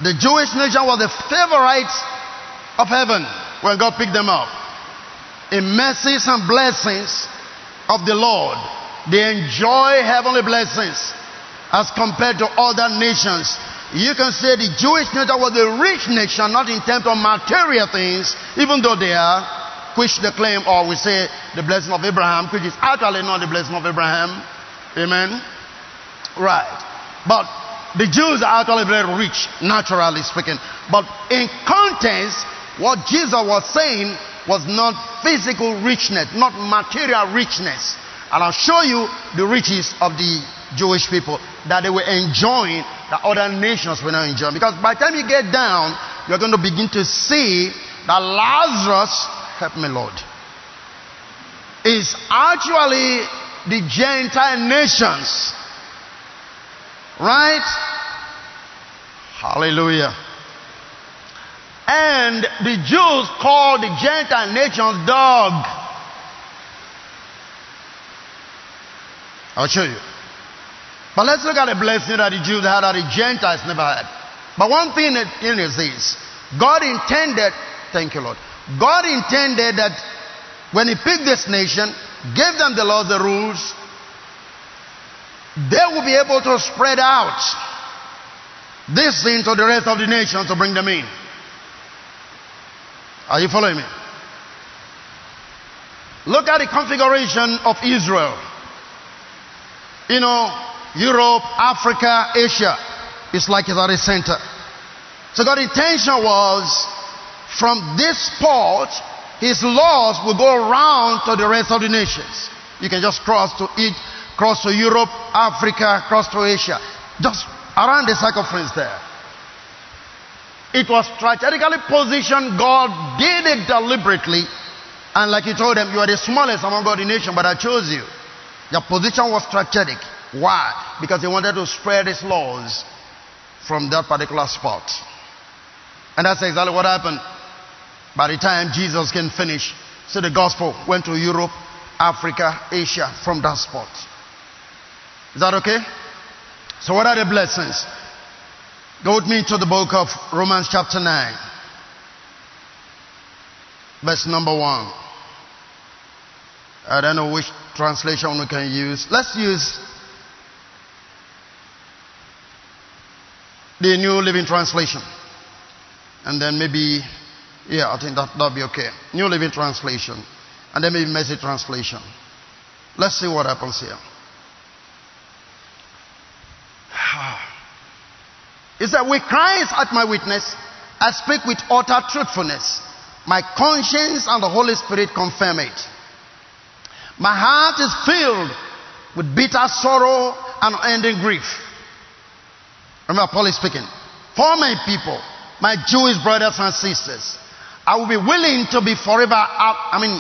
The Jewish nation was the favorite of heaven when God picked them up. In mercies and blessings of the Lord, they enjoy heavenly blessings as compared to other nations. You can say the Jewish nation was a rich nation, not in terms of material things, even though they are, which they claim, or we say the blessing of Abraham, which is actually not the blessing of Abraham. Amen. Right. But the Jews are actually very rich, naturally speaking. But in context, what Jesus was saying was not physical richness, not material richness. And I'll show you the riches of the Jewish people that they were enjoying that other nations were not enjoying. Because by the time you get down, you're going to begin to see that Lazarus, help me Lord, is actually the Gentile nations. Right? Hallelujah. And the Jews called the Gentile nations dog. I'll show you. But let's look at the blessing that the Jews had that the Gentiles never had. But one thing is this God intended, thank you, Lord. God intended that when He picked this nation, gave them the laws, the rules, they will be able to spread out this thing to the rest of the nations to bring them in. Are you following me? Look at the configuration of Israel. You know, Europe, Africa, Asia. It's like it's at the center. So God's intention was from this port, his laws will go around to the rest of the nations. You can just cross to it, cross to Europe, Africa, cross to Asia. Just around the circumference there. It was strategically positioned. God did it deliberately. And like he told them, you are the smallest among God the nation, but I chose you. Your position was strategic. Why? Because he wanted to spread his laws from that particular spot. And that's exactly what happened. By the time Jesus can finish, so the gospel went to Europe, Africa, Asia from that spot. Is that okay? So, what are the blessings? Go with me to the book of Romans, chapter 9, verse number 1. I don't know which translation we can use. Let's use the New Living Translation. And then maybe, yeah, I think that, that'll be okay. New Living Translation. And then maybe Message Translation. Let's see what happens here. (sighs) Ah. He said, With Christ at my witness, I speak with utter truthfulness. My conscience and the Holy Spirit confirm it. My heart is filled with bitter sorrow and unending grief. Remember, Paul is speaking. For my people, my Jewish brothers and sisters, I will be willing to be forever out, I mean,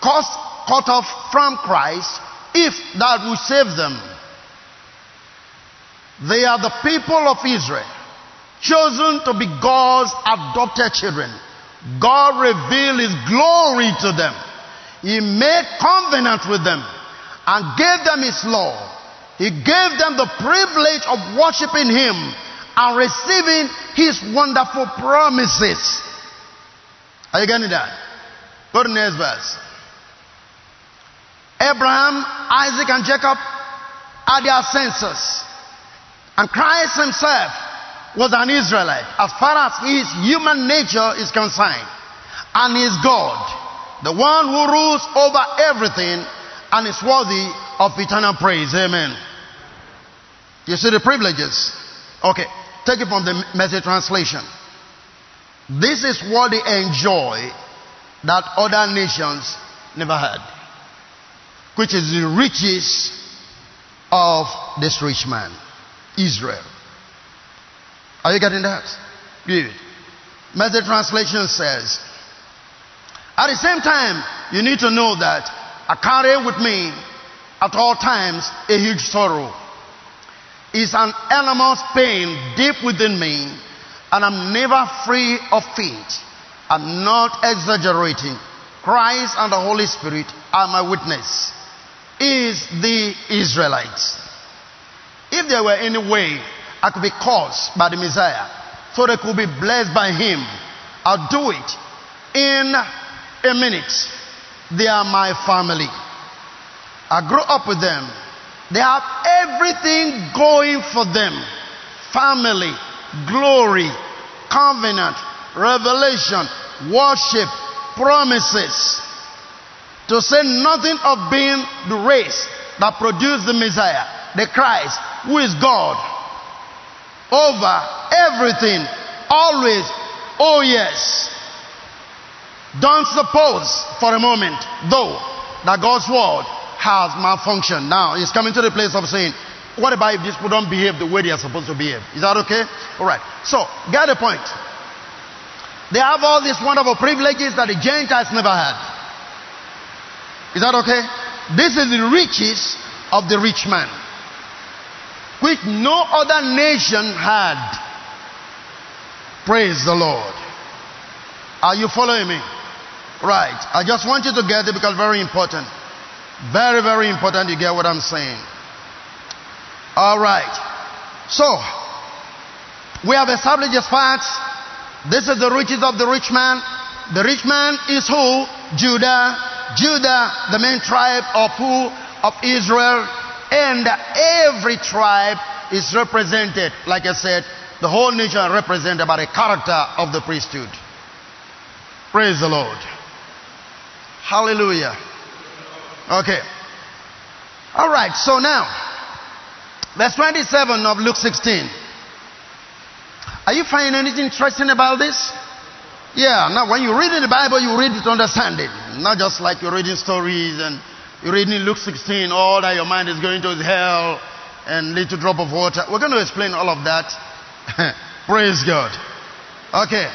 cut, cut off from Christ if that will save them. They are the people of Israel, chosen to be God's adopted children. God revealed His glory to them. He made covenant with them and gave them His law. He gave them the privilege of worshiping Him and receiving His wonderful promises. Are you getting that? Go to the next verse. Abraham, Isaac, and Jacob are their ancestors. And Christ himself was an Israelite as far as his human nature is concerned. And is God, the one who rules over everything and is worthy of eternal praise. Amen. You see the privileges? Okay, take it from the message translation. This is what they enjoy that other nations never had, which is the riches of this rich man, Israel. Are you getting that? Good. Message translation says, at the same time, you need to know that I carry with me at all times a huge sorrow It's an enormous pain deep within me, and I'm never free of it. I'm not exaggerating. Christ and the Holy Spirit are my witness. Is the Israelites. If there were any way I could be caused by the Messiah, so they could be blessed by Him, I'll do it in a minute. They are my family. I grew up with them. They have everything going for them family, glory, covenant, revelation, worship, promises. To say nothing of being the race that produced the Messiah, the Christ, who is God. Over everything, always, oh yes. Don't suppose for a moment, though, that God's word has malfunctioned. Now, he's coming to the place of saying, what about if these people don't behave the way they are supposed to behave? Is that okay? All right. So, get the point. They have all these wonderful privileges that the Gentiles never had. Is that okay? This is the riches of the rich man, which no other nation had. Praise the Lord. Are you following me? Right. I just want you to get it because very important. Very, very important you get what I'm saying. All right. So, we have established the facts. This is the riches of the rich man. The rich man is who? Judah. Judah, the main tribe of who? Of Israel. And every tribe is represented, like I said, the whole nation represented by the character of the priesthood. Praise the Lord. Hallelujah. Okay. All right, so now, verse 27 of Luke 16. Are you finding anything interesting about this? Yeah, now when you read in the Bible, you read it to understand it. Not just like you're reading stories and you're reading Luke 16, all that your mind is going to is hell and little drop of water. We're going to explain all of that. (laughs) Praise God. Okay.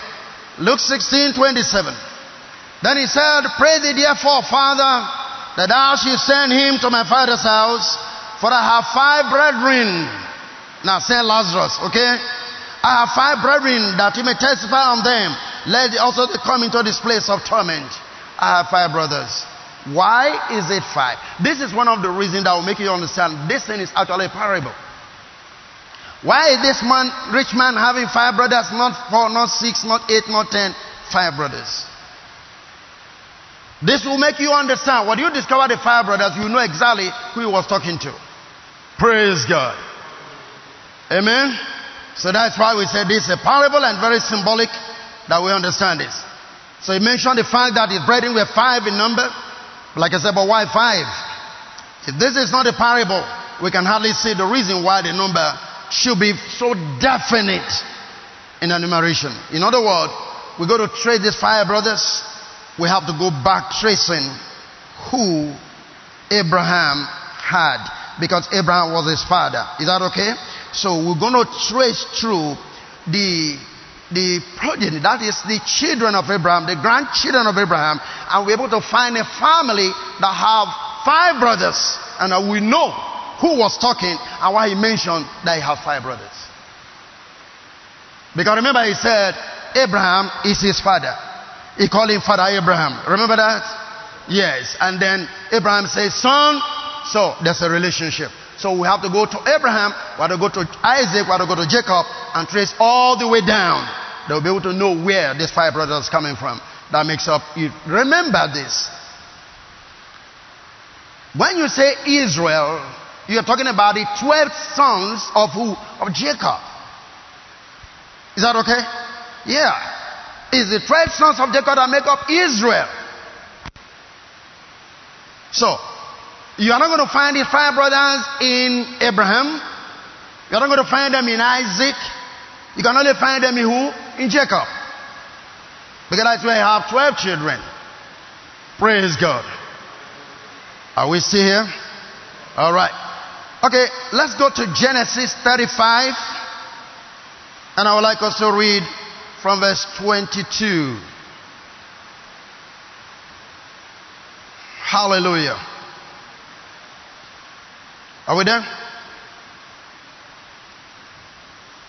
Luke 16, 27. Then he said, Pray thee therefore, Father, that thou should send him to my father's house, for I have five brethren. Now send Lazarus, okay? I have five brethren that he may testify on them, Let also they come into this place of torment. I have five brothers. Why is it five? This is one of the reasons that will make you understand this thing is actually a parable. Why is this man, rich man, having five brothers, not four, not six, not eight, not ten, five brothers? This will make you understand. When you discover the five brothers, you know exactly who he was talking to. Praise God. Amen. So that's why we said this is a parable and very symbolic that we understand this. So he mentioned the fact that his brethren were five in number. Like I said, but why five? If this is not a parable, we can hardly see the reason why the number should be so definite in enumeration. In other words, we go to trace these five brothers we have to go back tracing who Abraham had because Abraham was his father. Is that okay? So we're going to trace through the the progeny, that is the children of Abraham, the grandchildren of Abraham, and we're able to find a family that have five brothers, and we know who was talking and why he mentioned that he have five brothers. Because remember, he said Abraham is his father. He called him Father Abraham. Remember that? Yes. And then Abraham says, Son. So there's a relationship. So we have to go to Abraham, we have to go to Isaac, we have to go to Jacob, and trace all the way down. They'll be able to know where these five brothers coming from. That makes up. Remember this. When you say Israel, you're talking about the 12 sons of who? Of Jacob. Is that okay? Yeah is the 12 sons of Jacob that make up Israel. So, you are not going to find the five brothers in Abraham. You are not going to find them in Isaac. You can only find them in who? In Jacob. Because that's where you have 12 children. Praise God. Are we still here? All right. Okay, let's go to Genesis 35. And I would like us to read from verse 22. Hallelujah. Are we there?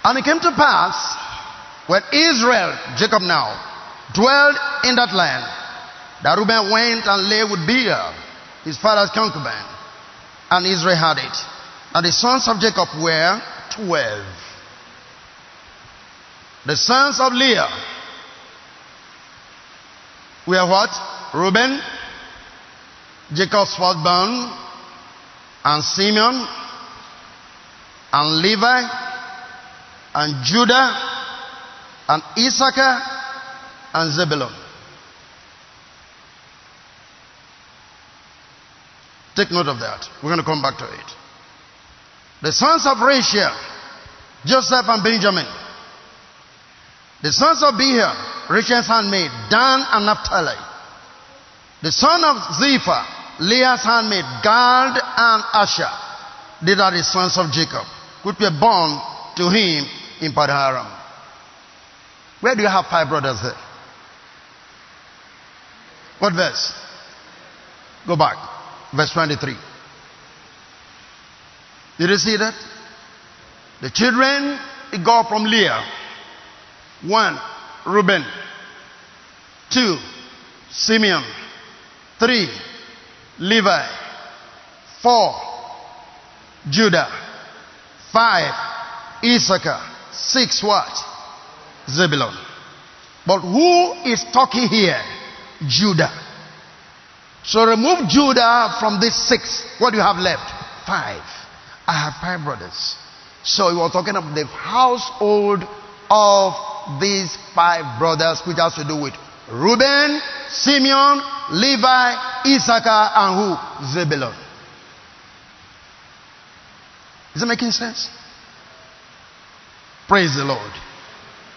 And it came to pass when Israel, Jacob now, dwelled in that land, that Reuben went and lay with Bilhah, his father's concubine, and Israel had it. And the sons of Jacob were twelve. The sons of Leah were what? Reuben, Jacob's firstborn, and Simeon, and Levi, and Judah, and Issachar, and Zebulun. Take note of that. We're going to come back to it. The sons of Rachel, Joseph and Benjamin. The sons of Bilhah, Rachel's handmaid, Dan and Naphtali. The son of Zilpah, Leah's handmaid, Gad and Asher. These are the sons of Jacob, which were born to him in Padanaram. Where do you have five brothers there? What verse? Go back. Verse 23. Did you see that? The children it got from Leah. One, Reuben. Two, Simeon. Three, Levi. Four, Judah. Five, Issachar. Six, what? Zebulun. But who is talking here? Judah. So remove Judah from this six. What do you have left? Five. I have five brothers. So he was talking about the household of these five brothers, which has to do with Reuben, Simeon, Levi, Issachar, and who? Zebulun. Is it making sense? Praise the Lord.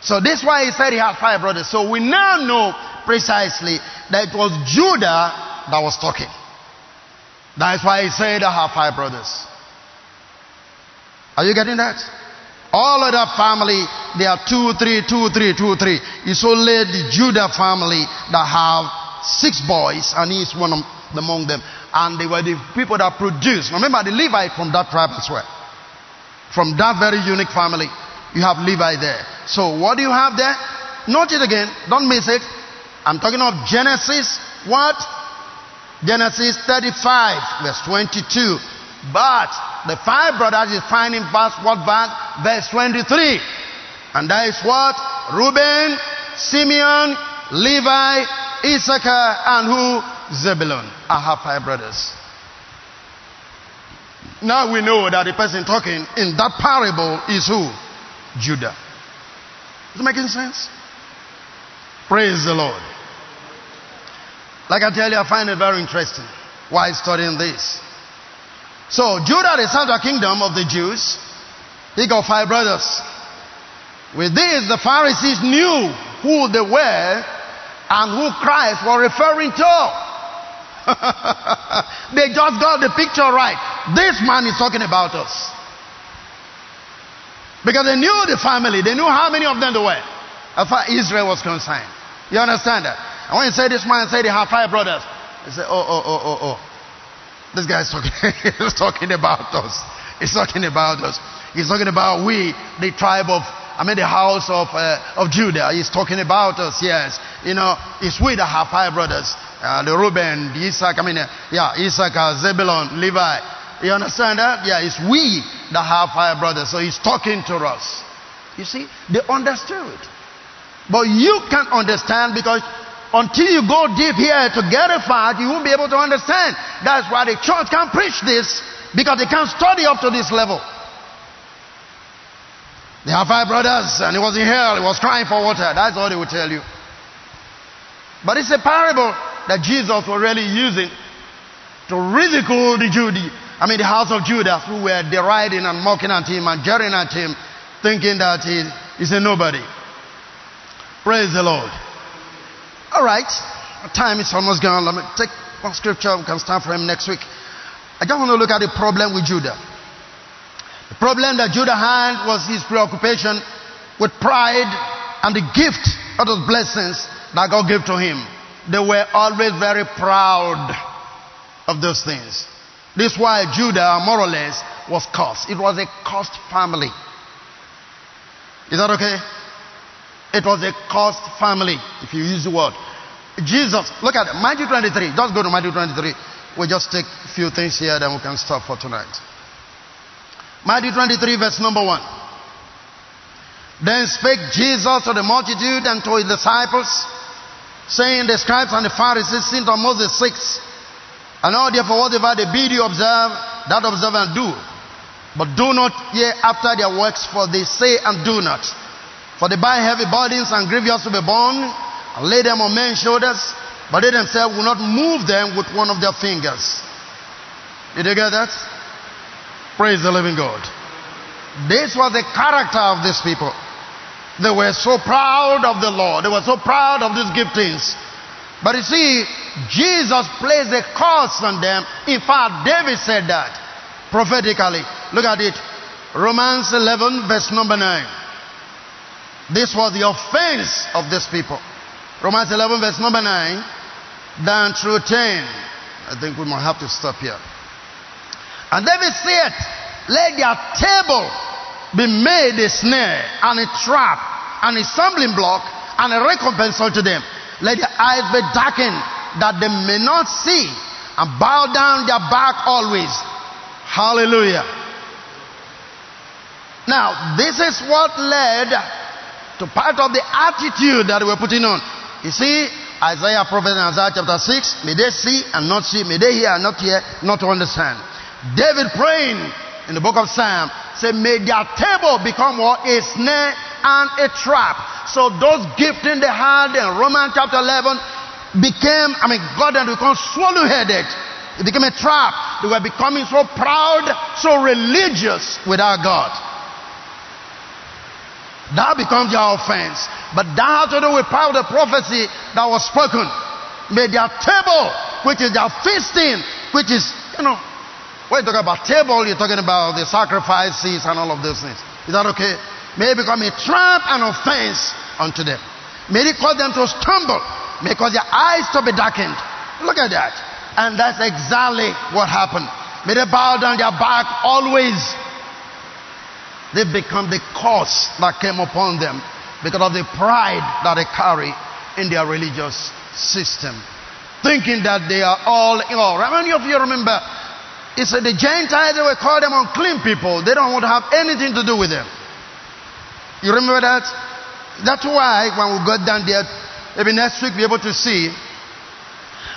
So this is why he said he had five brothers. So we now know precisely that it was Judah that was talking. That's why he said I have five brothers. Are you getting that? All of that family, they are two, three, two, three, two, three. It's only the Judah family that have six boys, and he's one of among them. And they were the people that produced. Remember, the Levite from that tribe as well. From that very unique family, you have Levi there. So what do you have there? Note it again. Don't miss it. I'm talking of Genesis. What? Genesis 35, verse 22. But the five brothers is finding verse what verse? Verse 23. And that is what? Reuben, Simeon, Levi, Issachar, and who? Zebulun. I have five brothers. Now we know that the person talking in that parable is who? Judah. Is it making sense? Praise the Lord. Like I tell you, I find it very interesting while studying this. So Judah, the southern kingdom of the Jews, he got five brothers. With this, the Pharisees knew who they were and who Christ was referring to. (laughs) they just got the picture right. This man is talking about us. Because they knew the family, they knew how many of them there were, as far as Israel was concerned. You understand that? And when you say this man said he had five brothers, they say, oh, oh, oh, oh, oh. This guy is talking, (laughs) he's talking about us. He's talking about us. He's talking about we, the tribe of, I mean, the house of, uh, of Judah. He's talking about us, yes. You know, it's we that have five brothers. Uh, the Reuben, the Isaac, I mean, uh, yeah, Isaac, Zebulon, Levi. You understand that? Yeah, it's we that have five brothers. So he's talking to us. You see, they understood. But you can't understand because until you go deep here to get it far, you won't be able to understand. That's why the church can't preach this because they can't study up to this level. They have five brothers and he was in hell, he was crying for water. That's all they will tell you. But it's a parable that Jesus was really using to ridicule the Jew, I mean the house of Judah who were deriding and mocking at him and jeering at him, thinking that he is a nobody. Praise the Lord. All right, time is almost gone. Let me take one scripture. We can start for him next week. I just want to look at the problem with Judah. The problem that Judah had was his preoccupation with pride and the gift of those blessings that God gave to him. They were always very proud of those things. This is why Judah, more or less, was cursed. It was a cursed family. Is that okay? It was a cursed family, if you use the word. Jesus, look at it. Matthew 23. Just go to Matthew 23. We'll just take a few things here, then we can stop for tonight. Matthew 23, verse number 1. Then spake Jesus to the multitude and to his disciples, saying, The scribes and the Pharisees sin on Moses 6. And all therefore whatever they bid you observe, that observe and do. But do not ye after their works, for they say and do not. For they buy heavy burdens and grievous to be borne, and lay them on men's shoulders, but they themselves will not move them with one of their fingers. Did you get that? Praise the living God. This was the character of these people. They were so proud of the Lord. They were so proud of these giftings. But you see, Jesus placed a curse on them. In fact, David said that prophetically. Look at it. Romans 11, verse number 9. This was the offense of these people. Romans 11, verse number 9, down through 10. I think we might have to stop here. And David said, Let their table be made a snare and a trap and a stumbling block and a recompense unto them. Let their eyes be darkened that they may not see and bow down their back always. Hallelujah. Now, this is what led to part of the attitude that we're putting on. You see, Isaiah prophet in Isaiah chapter 6, may they see and not see, may they hear and not hear, not to understand. David praying in the book of Psalm said, May their table become what? A snare and a trap. So those gifting they had in Romans chapter 11 became, I mean, God had become swallow headed. It became a trap. They were becoming so proud, so religious without God. That becomes your offense. But that has to do with part of the prophecy that was spoken. May their table, which is their feasting, which is, you know, when you talk about table, you're talking about the sacrifices and all of those things. Is that okay? May it become a trap and offense unto them. May it cause them to stumble. May it cause their eyes to be darkened. Look at that. And that's exactly what happened. May they bow down their back always. They become the curse that came upon them because of the pride that they carry in their religious system. Thinking that they are all in all. How many of you remember he said the Gentiles, they will call them unclean people. They don't want to have anything to do with them. You remember that? That's why when we got down there, maybe next week, be able to see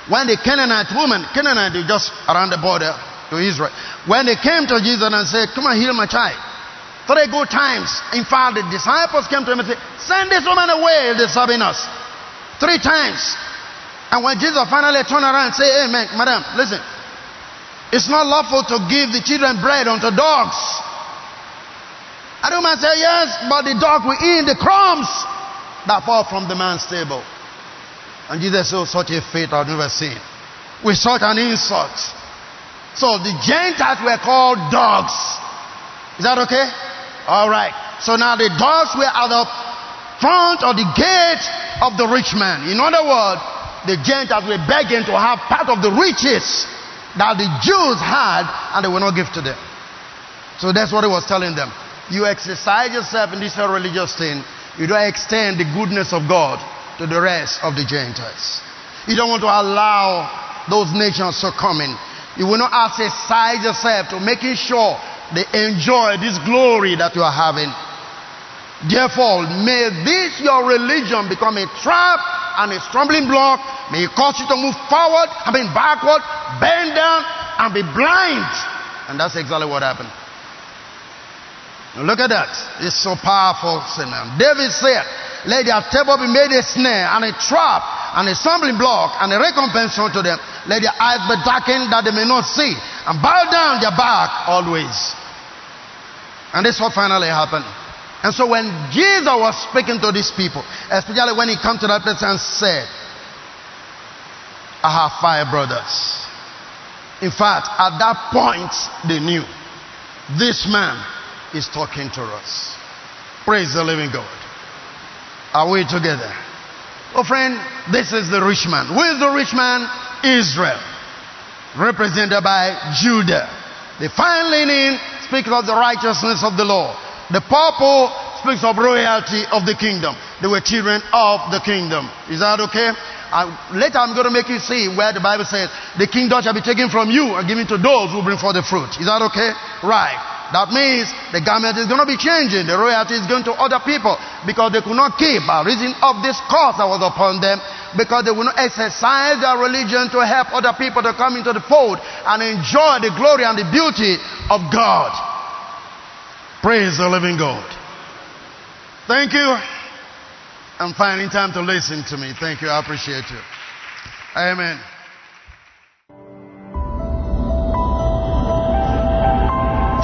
when the Canaanite woman, Canaanite is just around the border to Israel, when they came to Jesus and said, Come and heal my child. Three good times. In fact, the disciples came to him and said, Send this woman away, they're serving us. Three times. And when Jesus finally turned around and said, man, madam, listen, it's not lawful to give the children bread unto dogs. And the man said, Yes, but the dog will eat the crumbs that fall from the man's table. And Jesus said, Such a fate I've never seen. With such an insult. So the Gentiles were called dogs. Is that okay? All right. So now the dogs were at the front of the gate of the rich man. In other words, the Gentiles were begging to have part of the riches that the Jews had and they will not give to them. So that's what he was telling them. You exercise yourself in this religious thing, you don't extend the goodness of God to the rest of the Gentiles. You don't want to allow those nations to come in. You will not exercise yourself to making sure they enjoy this glory that you are having. Therefore, may this your religion become a trap and a stumbling block. May it cause you to move forward, I mean backward, bend down, and be blind. And that's exactly what happened. Now look at that. It's so powerful. David said, Let their table be made a snare and a trap and a stumbling block and a recompense unto them. Let their eyes be darkened that they may not see and bow down their back always. And this is what finally happened. And so when Jesus was speaking to these people, especially when he came to that place and said, I have five brothers. In fact, at that point, they knew this man is talking to us. Praise the living God. Are we together? Oh, friend, this is the rich man. Who is the rich man? Israel, represented by Judah. The fine linen speaks of the righteousness of the law. The purple speaks of royalty of the kingdom. They were children of the kingdom. Is that okay? Uh, later I'm going to make you see where the Bible says the kingdom shall be taken from you and given to those who bring forth the fruit. Is that okay? Right. That means the garment is going to be changing. The royalty is going to other people because they could not keep by reason of this curse that was upon them because they will not exercise their religion to help other people to come into the fold and enjoy the glory and the beauty of God. Praise the living God. Thank you. I'm finding time to listen to me. Thank you. I appreciate you. Amen.